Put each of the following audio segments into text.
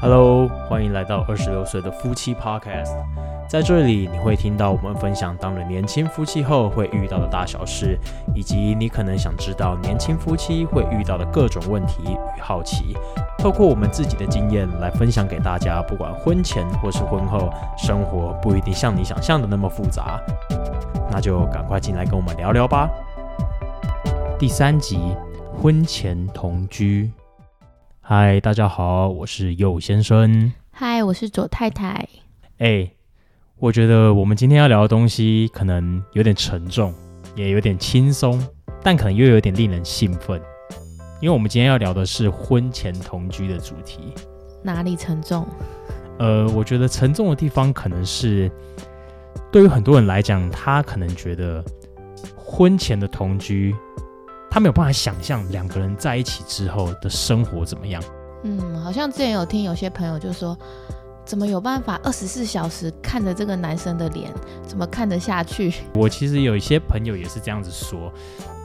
Hello，欢迎来到二十六岁的夫妻 Podcast。在这里，你会听到我们分享当了年轻夫妻后会遇到的大小事，以及你可能想知道年轻夫妻会遇到的各种问题与好奇。透过我们自己的经验来分享给大家，不管婚前或是婚后，生活不一定像你想象的那么复杂。那就赶快进来跟我们聊聊吧。第三集，婚前同居。嗨，大家好，我是右先生。嗨，我是左太太。哎，我觉得我们今天要聊的东西可能有点沉重，也有点轻松，但可能又有点令人兴奋，因为我们今天要聊的是婚前同居的主题。哪里沉重？呃，我觉得沉重的地方可能是对于很多人来讲，他可能觉得婚前的同居。他没有办法想象两个人在一起之后的生活怎么样。嗯，好像之前有听有些朋友就说，怎么有办法二十四小时看着这个男生的脸，怎么看得下去？我其实有一些朋友也是这样子说，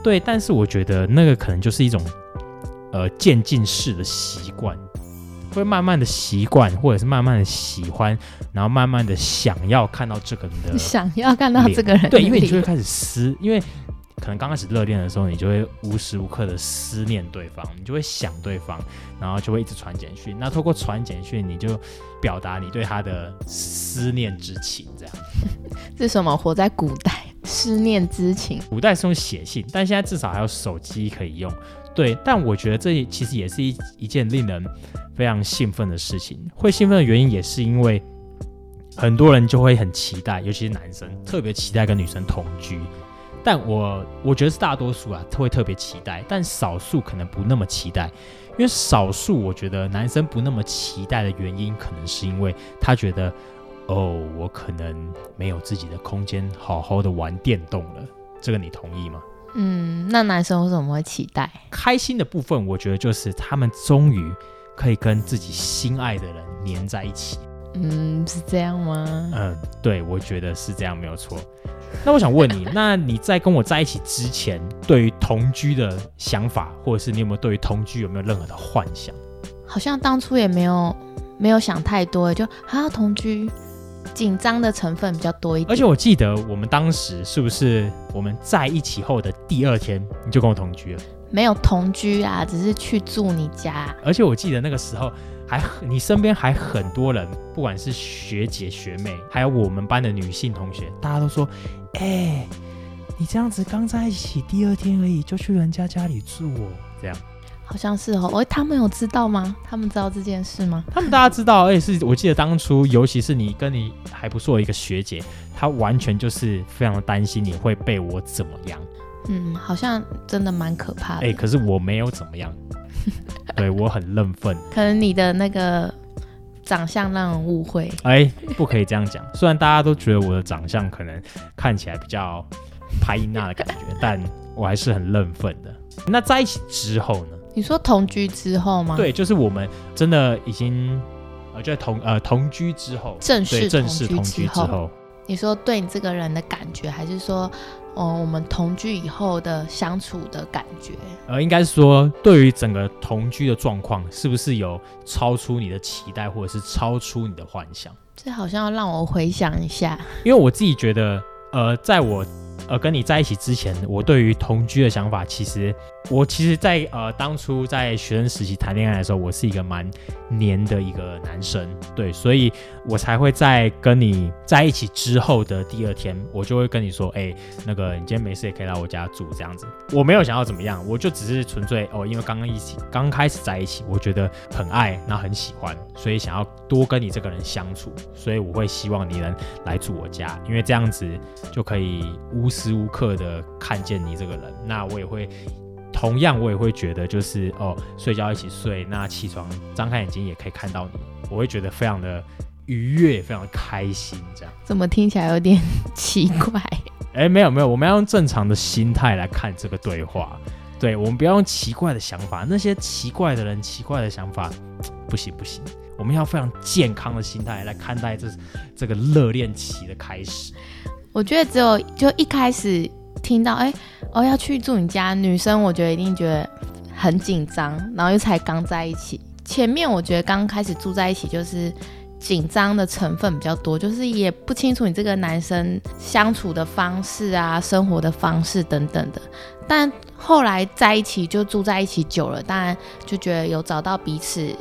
对，但是我觉得那个可能就是一种呃渐进式的习惯，会慢慢的习惯，或者是慢慢的喜欢，然后慢慢的想要看到这个人的，想要看到这个人，对，因为你就会开始撕，因为。可能刚开始热恋的时候，你就会无时无刻的思念对方，你就会想对方，然后就会一直传简讯。那透过传简讯，你就表达你对他的思念之情，这样。这是什么？活在古代，思念之情。古代是用写信，但现在至少还有手机可以用。对，但我觉得这其实也是一一件令人非常兴奋的事情。会兴奋的原因也是因为很多人就会很期待，尤其是男生特别期待跟女生同居。但我我觉得是大多数啊，他会特别期待，但少数可能不那么期待，因为少数我觉得男生不那么期待的原因，可能是因为他觉得，哦，我可能没有自己的空间，好好的玩电动了。这个你同意吗？嗯，那男生为什么会期待？开心的部分，我觉得就是他们终于可以跟自己心爱的人黏在一起。嗯，是这样吗？嗯，对，我觉得是这样，没有错。那我想问你，那你在跟我在一起之前，对于同居的想法，或者是你有没有对于同居有没有任何的幻想？好像当初也没有没有想太多，就啊同居，紧张的成分比较多一点。而且我记得我们当时是不是我们在一起后的第二天你就跟我同居了？没有同居啊，只是去住你家。而且我记得那个时候。还你身边还很多人，不管是学姐学妹，还有我们班的女性同学，大家都说：“哎，你这样子刚在一起第二天而已，就去人家家里住哦。”这样好像是哦。哎，他们有知道吗？他们知道这件事吗？他们大家知道，而且是我记得当初，尤其是你跟你还不错的一个学姐，她完全就是非常的担心你会被我怎么样。嗯，好像真的蛮可怕的。哎，可是我没有怎么样。对我很认份，可能你的那个长相让人误会。哎，不可以这样讲。虽然大家都觉得我的长相可能看起来比较拍音娜的感觉，但我还是很认份的。那在一起之后呢？你说同居之后吗？对，就是我们真的已经呃，在同呃同居之后，正式正式同居之后，你说对你这个人的感觉，还是说？哦，我们同居以后的相处的感觉，呃，应该是说，对于整个同居的状况，是不是有超出你的期待，或者是超出你的幻想？这好像要让我回想一下，因为我自己觉得，呃，在我。呃，跟你在一起之前，我对于同居的想法，其实我其实，在呃当初在学生时期谈恋爱的时候，我是一个蛮黏的一个男生，对，所以我才会在跟你在一起之后的第二天，我就会跟你说，哎，那个你今天没事也可以来我家住这样子。我没有想要怎么样，我就只是纯粹哦，因为刚刚一起刚开始在一起，我觉得很爱，然后很喜欢，所以想要多跟你这个人相处，所以我会希望你能来住我家，因为这样子就可以无。无时无刻的看见你这个人，那我也会同样，我也会觉得就是哦，睡觉一起睡，那起床张开眼睛也可以看到你，我会觉得非常的愉悦，非常的开心。这样怎么听起来有点奇怪？哎，没有没有，我们要用正常的心态来看这个对话。对我们不要用奇怪的想法，那些奇怪的人、奇怪的想法，不行不行，我们要非常健康的心态来看待这这个热恋期的开始。我觉得只有就一开始听到哎哦要去住你家，女生我觉得一定觉得很紧张，然后又才刚在一起，前面我觉得刚开始住在一起就是紧张的成分比较多，就是也不清楚你这个男生相处的方式啊、生活的方式等等的，但后来在一起就住在一起久了，当然就觉得有找到彼此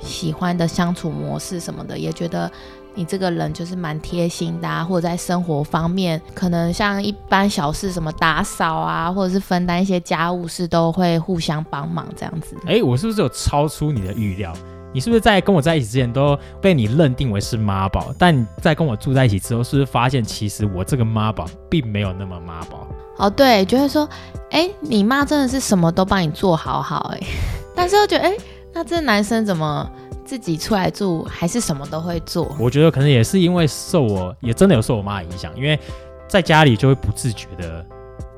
喜欢的相处模式什么的，也觉得。你这个人就是蛮贴心的，啊，或者在生活方面，可能像一般小事，什么打扫啊，或者是分担一些家务事，都会互相帮忙这样子。哎，我是不是有超出你的预料？你是不是在跟我在一起之前都被你认定为是妈宝？但在跟我住在一起之后，是不是发现其实我这个妈宝并没有那么妈宝？哦，对，就会说，哎，你妈真的是什么都帮你做好好，哎，但是又觉得，哎，那这男生怎么？自己出来住还是什么都会做，我觉得可能也是因为受我也真的有受我妈影响，因为在家里就会不自觉的，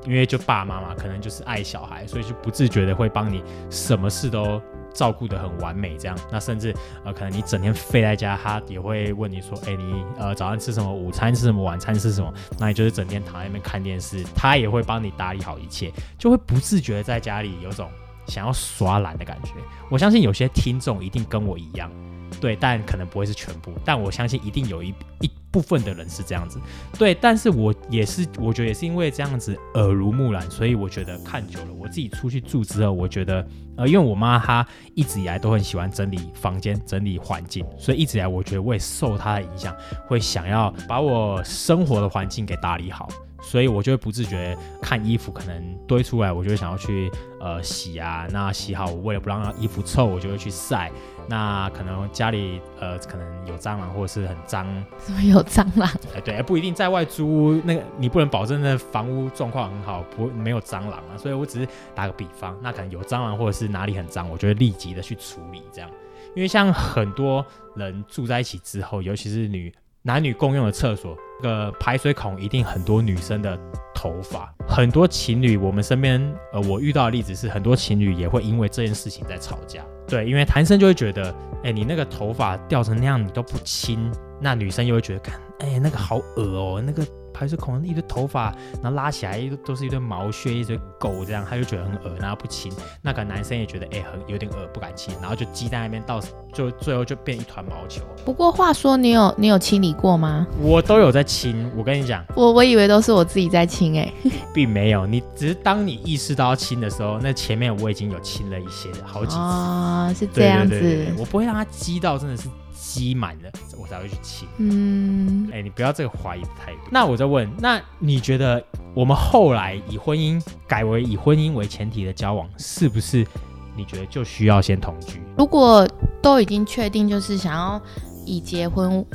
因为就爸妈嘛，可能就是爱小孩，所以就不自觉的会帮你什么事都照顾的很完美这样。那甚至呃，可能你整天废在家，他也会问你说，哎，你呃早上吃什么，午餐吃什么，晚餐吃什么？那你就是整天躺在那边看电视，他也会帮你打理好一切，就会不自觉在家里有种。想要耍懒的感觉，我相信有些听众一定跟我一样，对，但可能不会是全部，但我相信一定有一一部分的人是这样子，对，但是我也是，我觉得也是因为这样子耳濡目染，所以我觉得看久了，我自己出去住之后，我觉得，呃，因为我妈她一直以来都很喜欢整理房间、整理环境，所以一直以来我觉得我也受她的影响，会想要把我生活的环境给打理好。所以我就会不自觉看衣服可能堆出来，我就会想要去呃洗啊。那洗好，我为了不让衣服臭，我就会去晒。那可能家里呃可能有蟑螂或者是很脏，怎么有蟑螂？哎，对，不一定在外租屋，那个你不能保证那房屋状况很好，不没有蟑螂啊。所以我只是打个比方，那可能有蟑螂或者是哪里很脏，我就会立即的去处理这样。因为像很多人住在一起之后，尤其是女。男女共用的厕所，这个排水孔一定很多女生的头发。很多情侣，我们身边，呃，我遇到的例子是，很多情侣也会因为这件事情在吵架。对，因为男生就会觉得，哎，你那个头发掉成那样，你都不亲，那女生又会觉得，看，哎，那个好恶哦，那个。排水孔一堆头发，然后拉起来都是一堆毛屑，一堆狗这样，他就觉得很恶然后不亲。那个男生也觉得哎很有点恶，不敢亲，然后就积在那边，到就最后就变一团毛球。不过话说，你有你有清理过吗？我都有在清。我跟你讲，我我以为都是我自己在清哎，并没有。你只是当你意识到要清的时候，那前面我已经有清了一些好几次哦，是这样子。我不会让它积到真的是。积满了，我才会去清。嗯，哎，你不要这个怀疑的态度。那我再问，那你觉得我们后来以婚姻改为以婚姻为前提的交往，是不是你觉得就需要先同居？如果都已经确定，就是想要以结婚。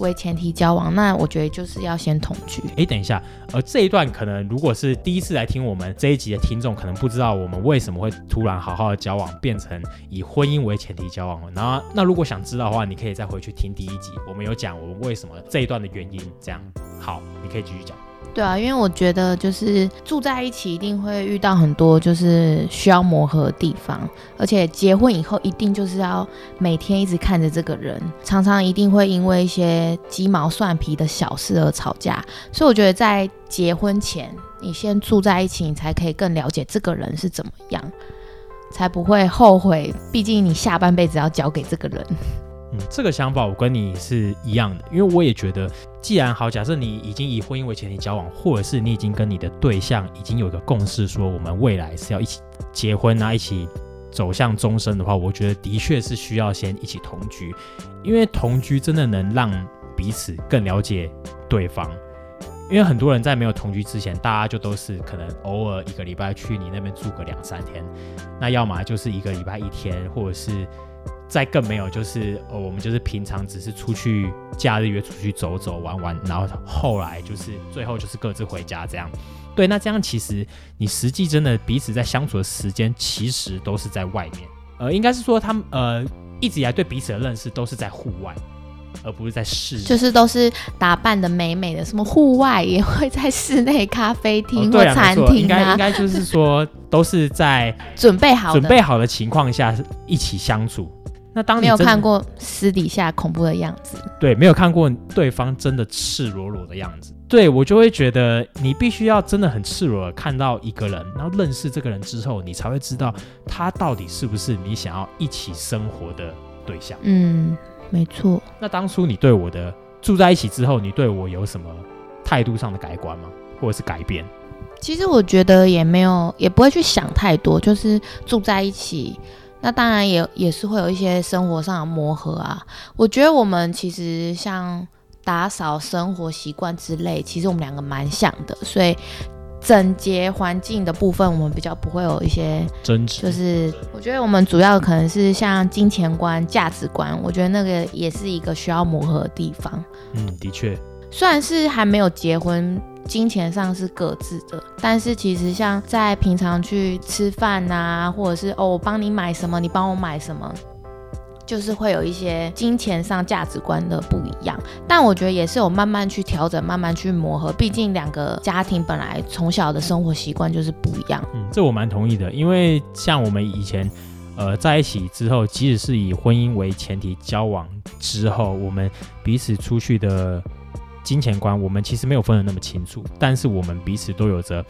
为前提交往，那我觉得就是要先同居。哎，等一下，呃，这一段可能如果是第一次来听我们这一集的听众，可能不知道我们为什么会突然好好的交往，变成以婚姻为前提交往。然后，那如果想知道的话，你可以再回去听第一集，我们有讲我们为什么这一段的原因。这样，好，你可以继续讲。对啊，因为我觉得就是住在一起一定会遇到很多就是需要磨合的地方，而且结婚以后一定就是要每天一直看着这个人，常常一定会因为一些鸡毛蒜皮的小事而吵架。所以我觉得在结婚前，你先住在一起，你才可以更了解这个人是怎么样，才不会后悔。毕竟你下半辈子要交给这个人。这个想法我跟你是一样的，因为我也觉得，既然好，假设你已经以婚姻为前提交往，或者是你已经跟你的对象已经有一个共识，说我们未来是要一起结婚啊，一起走向终身的话，我觉得的确是需要先一起同居，因为同居真的能让彼此更了解对方。因为很多人在没有同居之前，大家就都是可能偶尔一个礼拜去你那边住个两三天，那要么就是一个礼拜一天，或者是。再更没有，就是呃，我们就是平常只是出去假日约出去走走玩玩，然后后来就是最后就是各自回家这样。对，那这样其实你实际真的彼此在相处的时间，其实都是在外面。呃，应该是说他们呃一直以来对彼此的认识都是在户外，而不是在室。就是都是打扮的美美的，什么户外也会在室内咖啡厅或餐厅啊。应该应该就是说都是在准备好准备好的情况下一起相处。那当你没有看过私底下恐怖的样子，对，没有看过对方真的赤裸裸的样子，对我就会觉得你必须要真的很赤裸的看到一个人，然后认识这个人之后，你才会知道他到底是不是你想要一起生活的对象。嗯，没错。那当初你对我的住在一起之后，你对我有什么态度上的改观吗？或者是改变？其实我觉得也没有，也不会去想太多，就是住在一起。那当然也也是会有一些生活上的磨合啊。我觉得我们其实像打扫生活习惯之类，其实我们两个蛮像的，所以整洁环境的部分，我们比较不会有一些争执。就是我觉得我们主要可能是像金钱观、价值观，我觉得那个也是一个需要磨合的地方。嗯，的确，虽然是还没有结婚。金钱上是各自的，但是其实像在平常去吃饭呐，或者是哦我帮你买什么，你帮我买什么，就是会有一些金钱上价值观的不一样。但我觉得也是有慢慢去调整，慢慢去磨合。毕竟两个家庭本来从小的生活习惯就是不一样。嗯，这我蛮同意的，因为像我们以前呃在一起之后，即使是以婚姻为前提交往之后，我们彼此出去的。金钱观，我们其实没有分得那么清楚，但是我们彼此都有着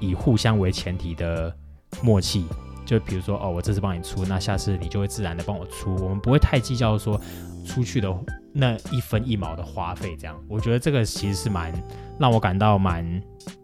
以互相为前提的默契。就比如说，哦，我这次帮你出，那下次你就会自然的帮我出。我们不会太计较说出去的那一分一毛的花费。这样，我觉得这个其实是蛮让我感到蛮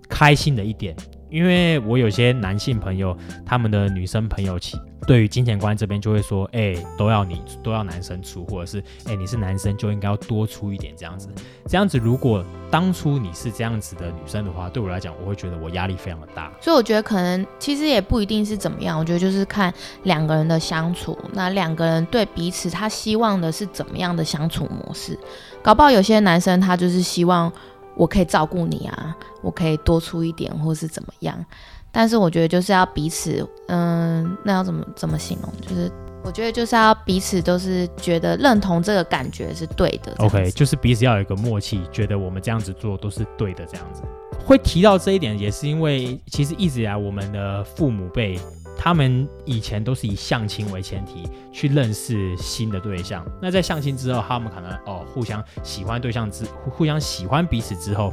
开心的一点。因为我有些男性朋友，他们的女生朋友，其对于金钱观这边就会说，哎，都要你都要男生出，或者是，哎，你是男生就应该要多出一点这样子。这样子，如果当初你是这样子的女生的话，对我来讲，我会觉得我压力非常的大。所以我觉得可能其实也不一定是怎么样，我觉得就是看两个人的相处，那两个人对彼此他希望的是怎么样的相处模式。搞不好有些男生他就是希望。我可以照顾你啊，我可以多出一点，或是怎么样？但是我觉得就是要彼此，嗯，那要怎么怎么形容？就是我觉得就是要彼此都是觉得认同这个感觉是对的。OK，就是彼此要有一个默契，觉得我们这样子做都是对的，这样子。会提到这一点，也是因为其实一直以来我们的父母辈。他们以前都是以相亲为前提去认识新的对象，那在相亲之后，他们可能哦互相喜欢对象之互相喜欢彼此之后，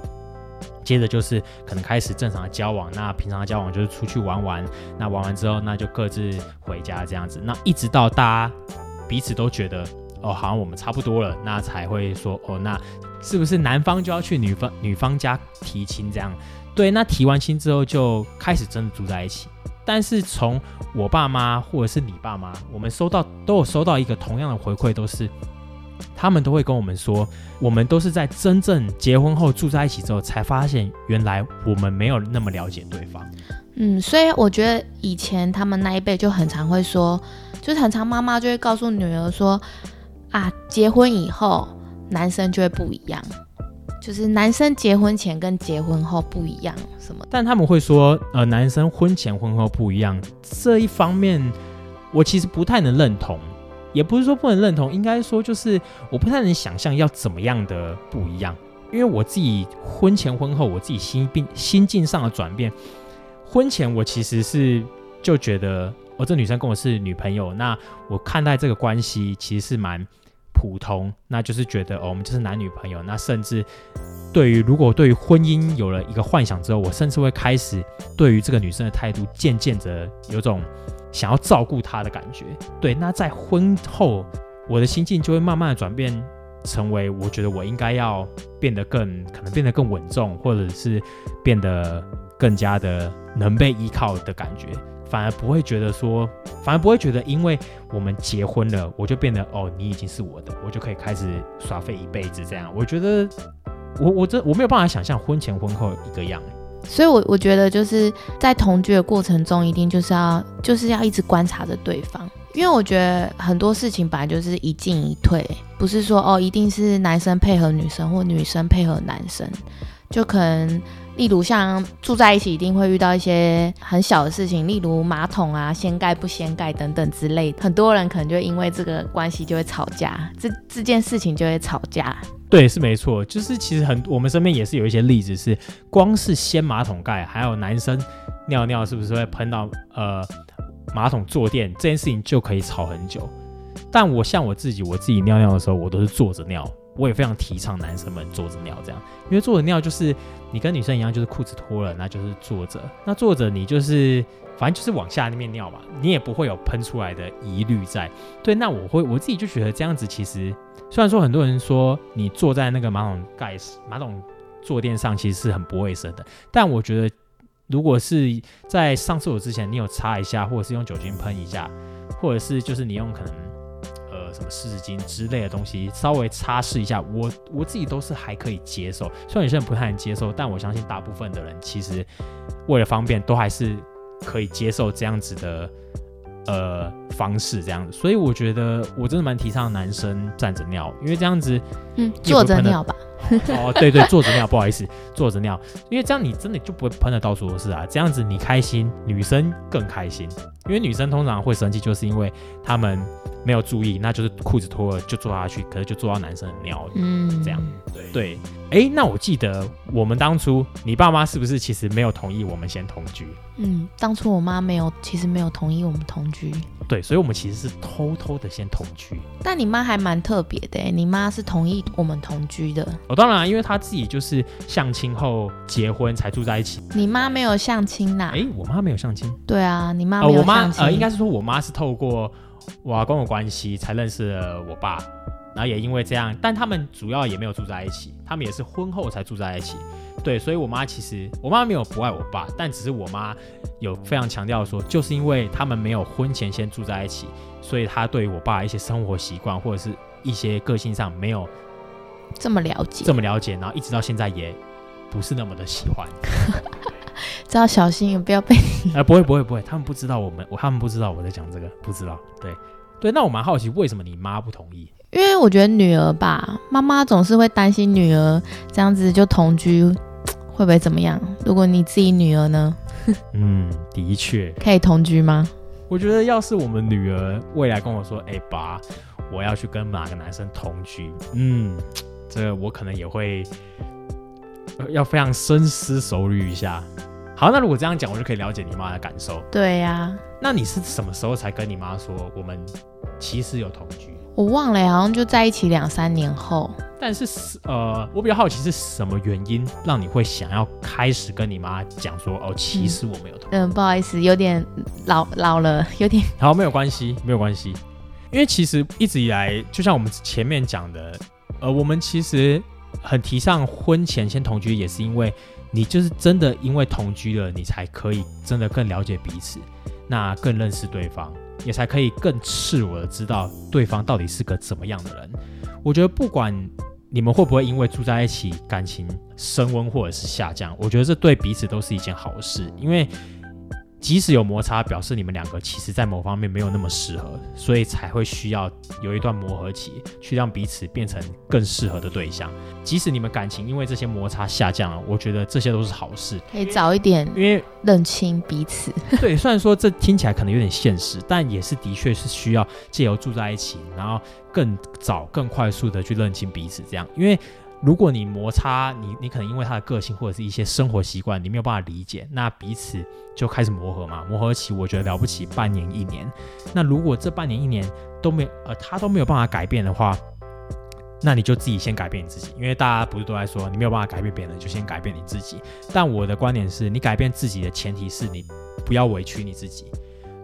接着就是可能开始正常的交往。那平常的交往就是出去玩玩，那玩完之后那就各自回家这样子。那一直到大家彼此都觉得哦好像我们差不多了，那才会说哦那是不是男方就要去女方女方家提亲这样？对，那提完亲之后就开始真的住在一起。但是从我爸妈或者是你爸妈，我们收到都有收到一个同样的回馈，都是他们都会跟我们说，我们都是在真正结婚后住在一起之后，才发现原来我们没有那么了解对方。嗯，所以我觉得以前他们那一辈就很常会说，就是很常妈妈就会告诉女儿说，啊，结婚以后男生就会不一样。就是男生结婚前跟结婚后不一样，什么？但他们会说，呃，男生婚前婚后不一样这一方面，我其实不太能认同，也不是说不能认同，应该说就是我不太能想象要怎么样的不一样，因为我自己婚前婚后，我自己心病心境上的转变，婚前我其实是就觉得，哦，这女生跟我是女朋友，那我看待这个关系其实是蛮。普通，那就是觉得哦，我们就是男女朋友。那甚至对于如果对于婚姻有了一个幻想之后，我甚至会开始对于这个女生的态度渐渐的有种想要照顾他的感觉。对，那在婚后，我的心境就会慢慢的转变，成为我觉得我应该要变得更可能变得更稳重，或者是变得更加的能被依靠的感觉。反而不会觉得说，反而不会觉得，因为我们结婚了，我就变得哦，你已经是我的，我就可以开始耍废一辈子这样。我觉得，我我这我没有办法想象婚前婚后一个样。所以，我我觉得就是在同居的过程中，一定就是要就是要一直观察着对方，因为我觉得很多事情本来就是一进一退，不是说哦，一定是男生配合女生或女生配合男生，就可能。例如像住在一起，一定会遇到一些很小的事情，例如马桶啊掀盖不掀盖等等之类的。很多人可能就因为这个关系就会吵架，这这件事情就会吵架。对，是没错，就是其实很我们身边也是有一些例子，是光是掀马桶盖，还有男生尿尿是不是会喷到呃马桶坐垫这件事情就可以吵很久。但我像我自己，我自己尿尿的时候，我都是坐着尿。我也非常提倡男生们坐着尿这样，因为坐着尿就是你跟女生一样，就是裤子脱了，那就是坐着，那坐着你就是反正就是往下那面尿嘛，你也不会有喷出来的疑虑在。对，那我会我自己就觉得这样子其实，虽然说很多人说你坐在那个马桶盖马桶坐垫上其实是很不卫生的，但我觉得如果是在上厕所之前你有擦一下，或者是用酒精喷一下，或者是就是你用可能。什么湿巾之类的东西，稍微擦拭一下，我我自己都是还可以接受。虽然有些人不太能接受，但我相信大部分的人其实为了方便，都还是可以接受这样子的呃方式，这样子。所以我觉得我真的蛮提倡男生站着尿，因为这样子，嗯，坐着尿吧。哦，对对，坐着尿，不好意思，坐着尿，因为这样你真的就不会喷的到处都是啊。这样子你开心，女生更开心，因为女生通常会生气，就是因为他们。没有注意，那就是裤子脱了就坐下去，可是就坐到男生的尿，嗯，这样，对对，哎，那我记得我们当初你爸妈是不是其实没有同意我们先同居？嗯，当初我妈没有，其实没有同意我们同居。对，所以我们其实是偷偷的先同居。但你妈还蛮特别的，你妈是同意我们同居的。哦，当然，因为她自己就是相亲后结婚才住在一起。你妈没有相亲呐？哎，我妈没有相亲。对啊，你妈没有相亲。呃，应该是说我妈是透过。我跟我关系才认识了我爸，然后也因为这样，但他们主要也没有住在一起，他们也是婚后才住在一起。对，所以我妈其实我妈没有不爱我爸，但只是我妈有非常强调说，就是因为他们没有婚前先住在一起，所以她对我爸一些生活习惯或者是一些个性上没有这么了解，这么了解，然后一直到现在也不是那么的喜欢。要小心，不要被哎，不会不会不会，他们不知道我们，我他们不知道我在讲这个，不知道。对对，那我蛮好奇，为什么你妈不同意？因为我觉得女儿吧，妈妈总是会担心女儿这样子就同居 会不会怎么样？如果你自己女儿呢？嗯，的确可以同居吗？我觉得要是我们女儿未来跟我说，哎爸，我要去跟哪个男生同居，嗯，这我可能也会要非常深思熟虑一下。好，那如果这样讲，我就可以了解你妈的感受。对呀，那你是什么时候才跟你妈说我们其实有同居？我忘了，好像就在一起两三年后。但是呃，我比较好奇是什么原因让你会想要开始跟你妈讲说哦，其实我没有同。嗯，不好意思，有点老老了，有点。好，没有关系，没有关系，因为其实一直以来，就像我们前面讲的，呃，我们其实很提倡婚前先同居，也是因为。你就是真的因为同居了，你才可以真的更了解彼此，那更认识对方，也才可以更赤裸的知道对方到底是个怎么样的人。我觉得不管你们会不会因为住在一起感情升温或者是下降，我觉得这对彼此都是一件好事，因为。即使有摩擦，表示你们两个其实在某方面没有那么适合，所以才会需要有一段磨合期，去让彼此变成更适合的对象。即使你们感情因为这些摩擦下降了，我觉得这些都是好事，可以早一点，因为认清彼此。对，虽然说这听起来可能有点现实，但也是的确是需要借由住在一起，然后更早、更快速的去认清彼此。这样，因为。如果你摩擦，你你可能因为他的个性或者是一些生活习惯，你没有办法理解，那彼此就开始磨合嘛。磨合期我觉得了不起，半年一年。那如果这半年一年都没呃他都没有办法改变的话，那你就自己先改变你自己，因为大家不是都在说你没有办法改变别人，就先改变你自己。但我的观点是你改变自己的前提是你不要委屈你自己。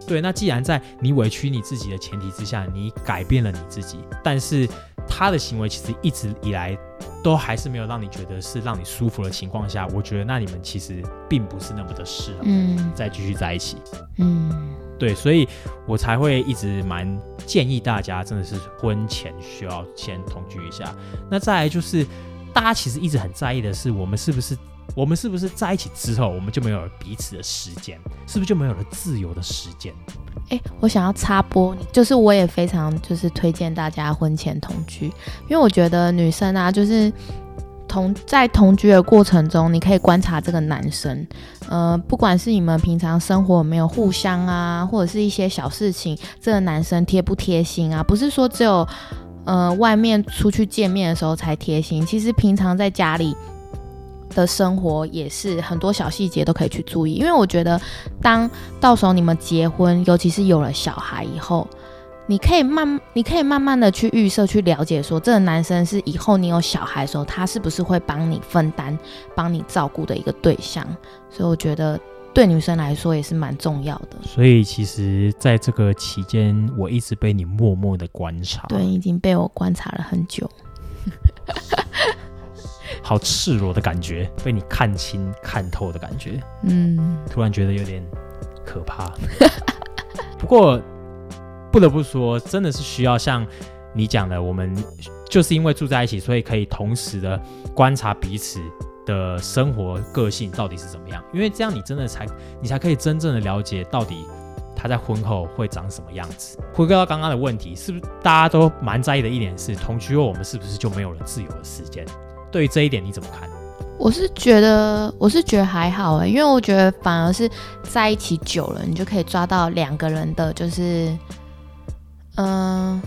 对，那既然在你委屈你自己的前提之下，你改变了你自己，但是他的行为其实一直以来。都还是没有让你觉得是让你舒服的情况下，我觉得那你们其实并不是那么的适合，嗯，再继续在一起，嗯，对，所以我才会一直蛮建议大家，真的是婚前需要先同居一下。那再来就是，大家其实一直很在意的是，我们是不是我们是不是在一起之后，我们就没有了彼此的时间，是不是就没有了自由的时间？哎，我想要插播，就是我也非常就是推荐大家婚前同居，因为我觉得女生啊，就是同在同居的过程中，你可以观察这个男生，呃，不管是你们平常生活有没有互相啊，或者是一些小事情，这个男生贴不贴心啊？不是说只有呃外面出去见面的时候才贴心，其实平常在家里。的生活也是很多小细节都可以去注意，因为我觉得，当到时候你们结婚，尤其是有了小孩以后，你可以慢，你可以慢慢的去预设、去了解，说这个男生是以后你有小孩的时候，他是不是会帮你分担、帮你照顾的一个对象。所以我觉得对女生来说也是蛮重要的。所以其实在这个期间，我一直被你默默的观察，对，已经被我观察了很久。好赤裸的感觉，被你看清、看透的感觉，嗯，突然觉得有点可怕。不过不得不说，真的是需要像你讲的，我们就是因为住在一起，所以可以同时的观察彼此的生活个性到底是怎么样。因为这样，你真的才你才可以真正的了解到底他在婚后会长什么样子。回归到刚刚的问题，是不是大家都蛮在意的一点是，同居后我们是不是就没有了自由的时间？对于这一点你怎么看？我是觉得，我是觉得还好哎，因为我觉得反而是在一起久了，你就可以抓到两个人的，就是，嗯，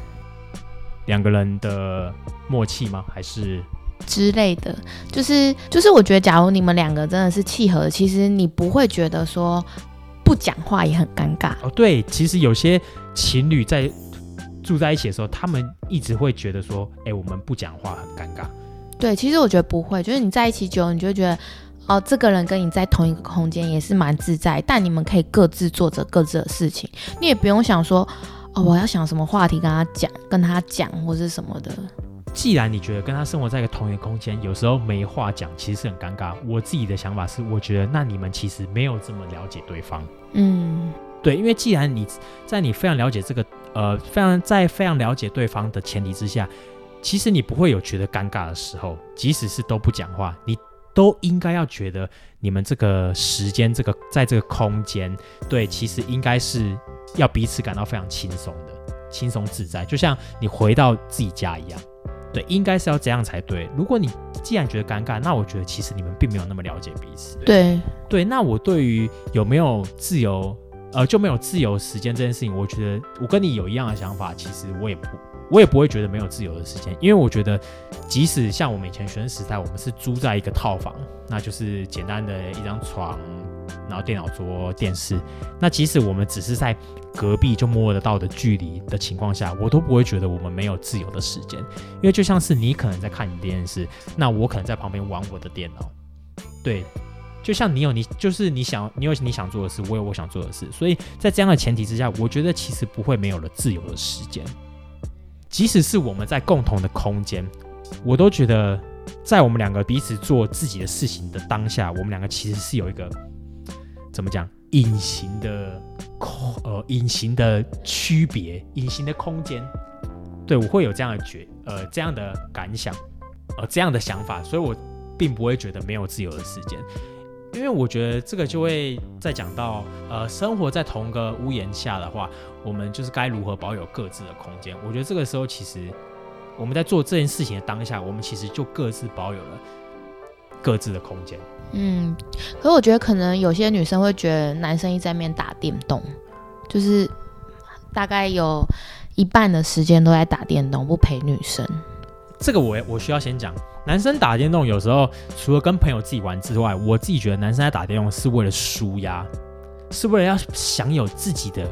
两个人的默契吗？还是之类的？就是就是，我觉得假如你们两个真的是契合，其实你不会觉得说不讲话也很尴尬哦。对，其实有些情侣在住在一起的时候，他们一直会觉得说，哎，我们不讲话很尴尬。对，其实我觉得不会，就是你在一起久，你就觉得，哦，这个人跟你在同一个空间也是蛮自在，但你们可以各自做着各自的事情，你也不用想说，哦，我要想什么话题跟他讲，跟他讲或是什么的。既然你觉得跟他生活在一个同一个空间，有时候没话讲，其实是很尴尬。我自己的想法是，我觉得那你们其实没有这么了解对方。嗯，对，因为既然你在你非常了解这个，呃，非常在非常了解对方的前提之下。其实你不会有觉得尴尬的时候，即使是都不讲话，你都应该要觉得你们这个时间、这个在这个空间，对，其实应该是要彼此感到非常轻松的、轻松自在，就像你回到自己家一样，对，应该是要这样才对。如果你既然觉得尴尬，那我觉得其实你们并没有那么了解彼此。对对，那我对于有没有自由，呃，就没有自由时间这件事情，我觉得我跟你有一样的想法，其实我也不。我也不会觉得没有自由的时间，因为我觉得，即使像我们以前学生时代，我们是租在一个套房，那就是简单的一张床，然后电脑桌、电视。那即使我们只是在隔壁就摸得到的距离的情况下，我都不会觉得我们没有自由的时间。因为就像是你可能在看你电视，那我可能在旁边玩我的电脑。对，就像你有你就是你想你有你想做的事，我有我想做的事。所以在这样的前提之下，我觉得其实不会没有了自由的时间。即使是我们在共同的空间，我都觉得，在我们两个彼此做自己的事情的当下，我们两个其实是有一个怎么讲隐形的空呃隐形的区别，隐形的空间。对我会有这样的觉呃这样的感想，呃这样的想法，所以我并不会觉得没有自由的时间。因为我觉得这个就会再讲到，呃，生活在同个屋檐下的话，我们就是该如何保有各自的空间。我觉得这个时候其实我们在做这件事情的当下，我们其实就各自保有了各自的空间。嗯，可是我觉得可能有些女生会觉得男生一直在面打电动，就是大概有一半的时间都在打电动，不陪女生。这个我我需要先讲。男生打电动有时候除了跟朋友自己玩之外，我自己觉得男生在打电动是为了舒压，是为了要享有自己的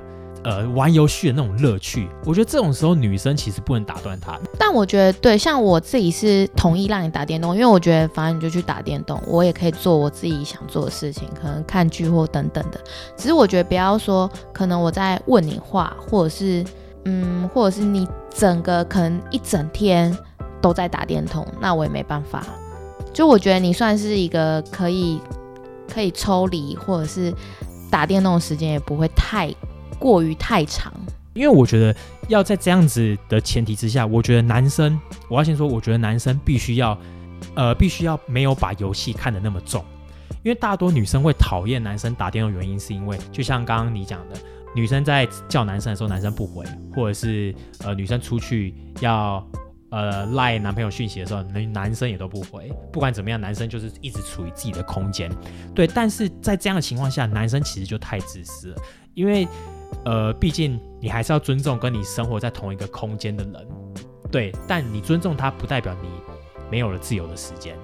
呃玩游戏的那种乐趣。我觉得这种时候女生其实不能打断他。但我觉得对，像我自己是同意让你打电动，因为我觉得反正你就去打电动，我也可以做我自己想做的事情，可能看剧或等等的。只是我觉得不要说，可能我在问你话，或者是嗯，或者是你整个可能一整天。都在打电动，那我也没办法。就我觉得你算是一个可以可以抽离，或者是打电动的时间也不会太过于太长。因为我觉得要在这样子的前提之下，我觉得男生，我要先说，我觉得男生必须要呃必须要没有把游戏看得那么重。因为大多女生会讨厌男生打电动，原因是因为就像刚刚你讲的，女生在叫男生的时候，男生不回，或者是呃女生出去要。呃，赖男朋友讯息的时候，男男生也都不回。不管怎么样，男生就是一直处于自己的空间。对，但是在这样的情况下，男生其实就太自私了。因为，呃，毕竟你还是要尊重跟你生活在同一个空间的人。对，但你尊重他，不代表你没有了自由的时间，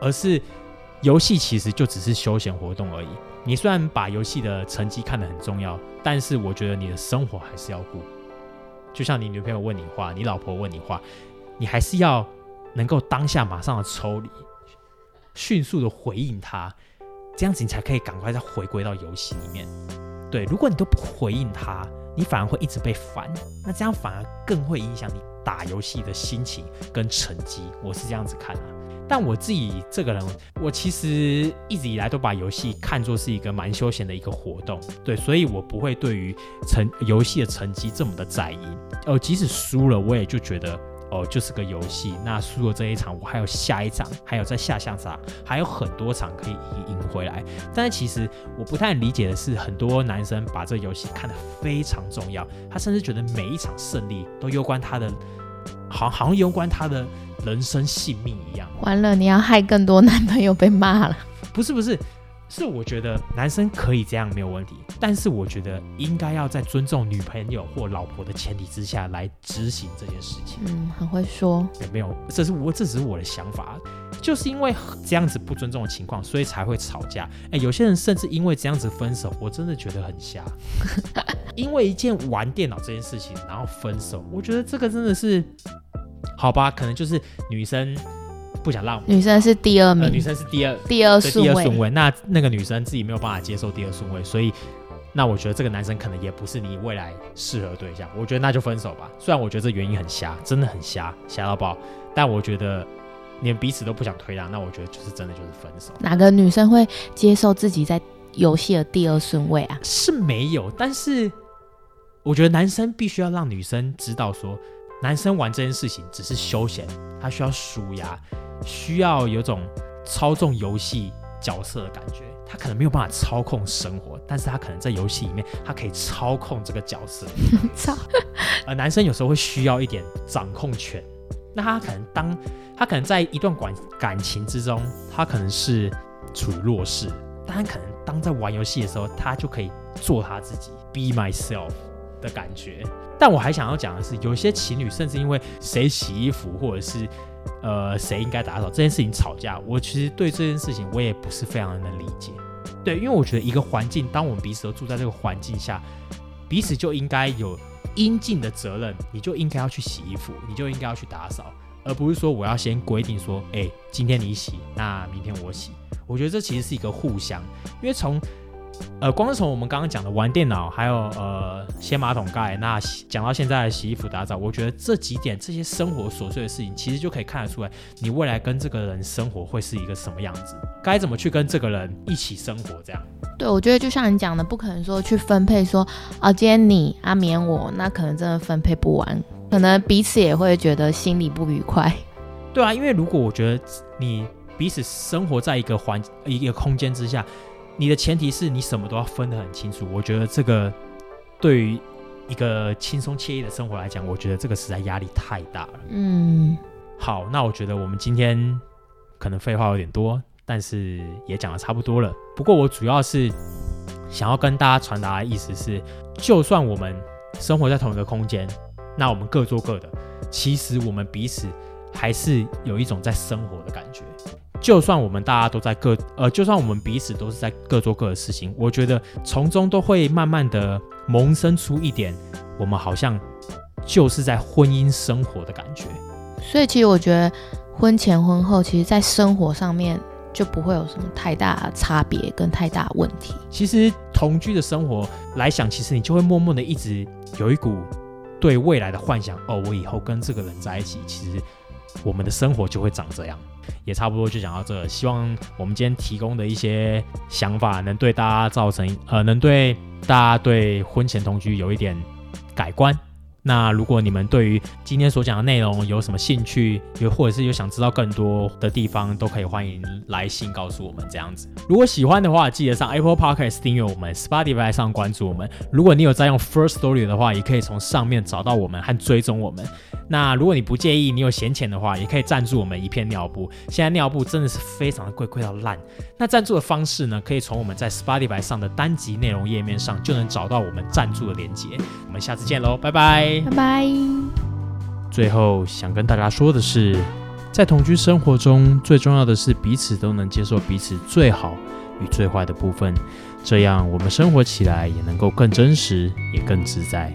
而是游戏其实就只是休闲活动而已。你虽然把游戏的成绩看得很重要，但是我觉得你的生活还是要顾。就像你女朋友问你话，你老婆问你话，你还是要能够当下马上的抽离，迅速的回应他，这样子你才可以赶快再回归到游戏里面。对，如果你都不回应他，你反而会一直被烦，那这样反而更会影响你打游戏的心情跟成绩。我是这样子看的。但我自己这个人，我其实一直以来都把游戏看作是一个蛮休闲的一个活动，对，所以我不会对于成游戏的成绩这么的在意。哦，即使输了，我也就觉得哦，就是个游戏。那输了这一场，我还有下一场，还有在下下场，还有很多场可以赢回来。但是其实我不太理解的是，很多男生把这游戏看得非常重要，他甚至觉得每一场胜利都攸关他的，好好像攸关他的。人生性命一样，完了，你要害更多男朋友被骂了。不是不是，是我觉得男生可以这样没有问题，但是我觉得应该要在尊重女朋友或老婆的前提之下来执行这件事情。嗯，很会说。也没有？这是我这只是我的想法，就是因为这样子不尊重的情况，所以才会吵架。哎，有些人甚至因为这样子分手，我真的觉得很瞎。因为一件玩电脑这件事情，然后分手，我觉得这个真的是。好吧，可能就是女生不想让女生是第二名，女生是第二第二顺位，那那个女生自己没有办法接受第二顺位，所以那我觉得这个男生可能也不是你未来适合对象，我觉得那就分手吧。虽然我觉得这原因很瞎，真的很瞎，瞎到爆，但我觉得连彼此都不想推让，那我觉得就是真的就是分手。哪个女生会接受自己在游戏的第二顺位啊？是没有，但是我觉得男生必须要让女生知道说。男生玩这件事情只是休闲，他需要舒压，需要有种操纵游戏角色的感觉。他可能没有办法操控生活，但是他可能在游戏里面，他可以操控这个角色。操！呃，男生有时候会需要一点掌控权。那他可能当他可能在一段感感情之中，他可能是处于弱势，但他可能当在玩游戏的时候，他就可以做他自己，be myself 的感觉。但我还想要讲的是，有些情侣甚至因为谁洗衣服，或者是呃谁应该打扫这件事情吵架。我其实对这件事情我也不是非常的能理解。对，因为我觉得一个环境，当我们彼此都住在这个环境下，彼此就应该有应尽的责任。你就应该要去洗衣服，你就应该要去打扫，而不是说我要先规定说，哎，今天你洗，那明天我洗。我觉得这其实是一个互相，因为从呃，光是从我们刚刚讲的玩电脑，还有呃掀马桶盖，那讲到现在洗衣服、打扫，我觉得这几点这些生活琐碎的事情，其实就可以看得出来，你未来跟这个人生活会是一个什么样子，该怎么去跟这个人一起生活，这样。对，我觉得就像你讲的，不可能说去分配说，啊，今天你啊免我，那可能真的分配不完，可能彼此也会觉得心里不愉快。对啊，因为如果我觉得你彼此生活在一个环一个空间之下。你的前提是你什么都要分得很清楚，我觉得这个对于一个轻松惬意的生活来讲，我觉得这个实在压力太大了。嗯，好，那我觉得我们今天可能废话有点多，但是也讲的差不多了。不过我主要是想要跟大家传达的意思是，就算我们生活在同一个空间，那我们各做各的，其实我们彼此还是有一种在生活的感觉。就算我们大家都在各呃，就算我们彼此都是在各做各的事情，我觉得从中都会慢慢的萌生出一点，我们好像就是在婚姻生活的感觉。所以其实我觉得婚前婚后，其实在生活上面就不会有什么太大差别跟太大问题。其实同居的生活来想，其实你就会默默的一直有一股对未来的幻想。哦，我以后跟这个人在一起，其实我们的生活就会长这样。也差不多就讲到这，希望我们今天提供的一些想法能对大家造成呃，能对大家对婚前同居有一点改观。那如果你们对于今天所讲的内容有什么兴趣，又或者是有想知道更多的地方，都可以欢迎来信告诉我们这样子。如果喜欢的话，记得上 Apple Podcast 订阅我们，Spotify 上关注我们。如果你有在用 First Story 的话，也可以从上面找到我们和追踪我们。那如果你不介意，你有闲钱的话，也可以赞助我们一片尿布。现在尿布真的是非常的贵，贵到烂。那赞助的方式呢，可以从我们在 Spotify 上的单集内容页面上就能找到我们赞助的链接。我们下次见喽，拜拜。拜。最后想跟大家说的是，在同居生活中，最重要的是彼此都能接受彼此最好与最坏的部分，这样我们生活起来也能够更真实，也更自在。